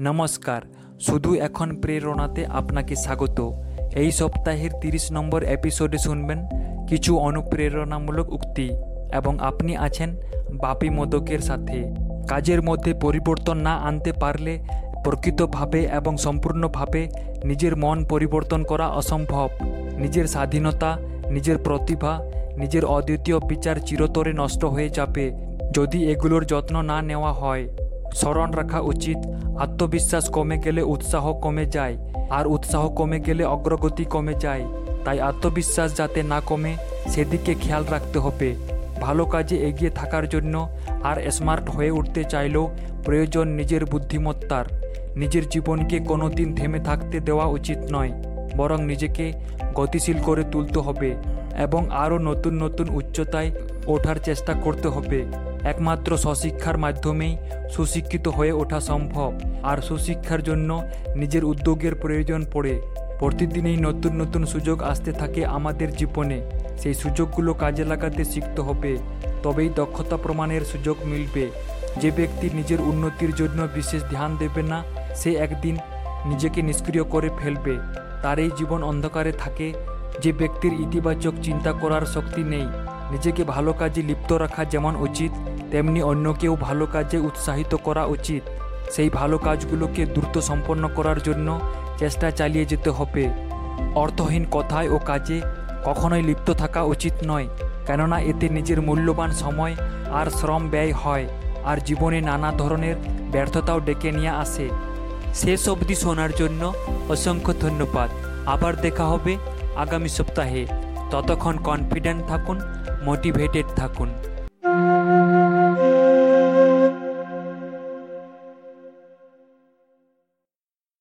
নমস্কার, শুধু এখন প্রেরণাতে আপনাকে স্বাগত। এই সপ্তাহের তিরিশ নম্বর এপিসোডে শুনবেন কিছু অনুপ্রেরণামূলক উক্তি এবং আপনি আছেন বাপি মোদকের সাথে। কাজের মধ্যে পরিবর্তন না আনতে পারলে প্রকৃতভাবে এবং সম্পূর্ণভাবে নিজের মন পরিবর্তন করা অসম্ভব। নিজের স্বাধীনতা, নিজের প্রতিভা, নিজের অদ্বিতীয় বিচার চিরতরে নষ্ট হয়ে যাবে। যদি এগুলোর যত্ন না নেওয়া হয় স্মরণ রাখা উচিত। আত্মবিশ্বাস কমে গেলে উৎসাহ কমে যায়, আর উৎসাহ কমে গেলে অগ্রগতি কমে যায়। তাই আত্মবিশ্বাস যাতে না কমে, সেদিকে খেয়াল রাখতে হবে। ভালো কাজে এগিয়ে থাকার জন্য আর স্মার্ট হয়ে উঠতে চাইলেও প্রয়োজন নিজের বুদ্ধিমত্তার। নিজের জীবনকে কোনো দিন থেমে থাকতে দেওয়া উচিত নয়, বরং নিজেকে গতিশীল করে তুলতে হবে এবং আরও নতুন নতুন উচ্চতায় ওঠার চেষ্টা করতে হবে। একমাত্র স্বশিক্ষার মাধ্যমেই সুশিক্ষিত হয়ে ওঠা সম্ভব। আর সুশিক্ষার জন্য নিজের উদ্যোগের প্রয়োজন পড়ে। প্রতিদিনই নতুন নতুন সুযোগ আসতে থাকে আমাদের জীবনে। সেই সুযোগগুলো কাজে লাগাতে শিখতে হবে। তবেই দক্ষতা প্রমাণের সুযোগ মিলবে। যে ব্যক্তি নিজের উন্নতির জন্য বিশেষ ধ্যান দেবে না, সে একদিন নিজেকে নিষ্ক্রিয় করে ফেলবে। তার এই জীবন অন্ধকারে থাকে। যে ব্যক্তির ইতিবাচক চিন্তা করার শক্তি নেই। নিজেকে ভালো কাজে লিপ্ত রাখা যেমন উচিত তেমনি অন্যকেও ভালো কাজে উৎসাহিত করা উচিত। সেই ভালো কাজগুলোকে দ্রুত সম্পন্ন করার জন্য চেষ্টা চালিয়ে যেতে হবে। অর্থহীন কথায় ও কাজে কখনোই লিপ্ত থাকা উচিত নয়, কেননা এতে নিজের মূল্যবান সময় আর শ্রম ব্যয় হয়, আর জীবনে নানা ধরনের ব্যর্থতাও ডেকে নিয়ে আসে। শেষ অবধি শোনার জন্য অসংখ্য ধন্যবাদ। আবার দেখা হবে আগামী সপ্তাহে। ততক্ষণ কনফিডেন্ট থাকুন মোটিভেটেড থাকুন।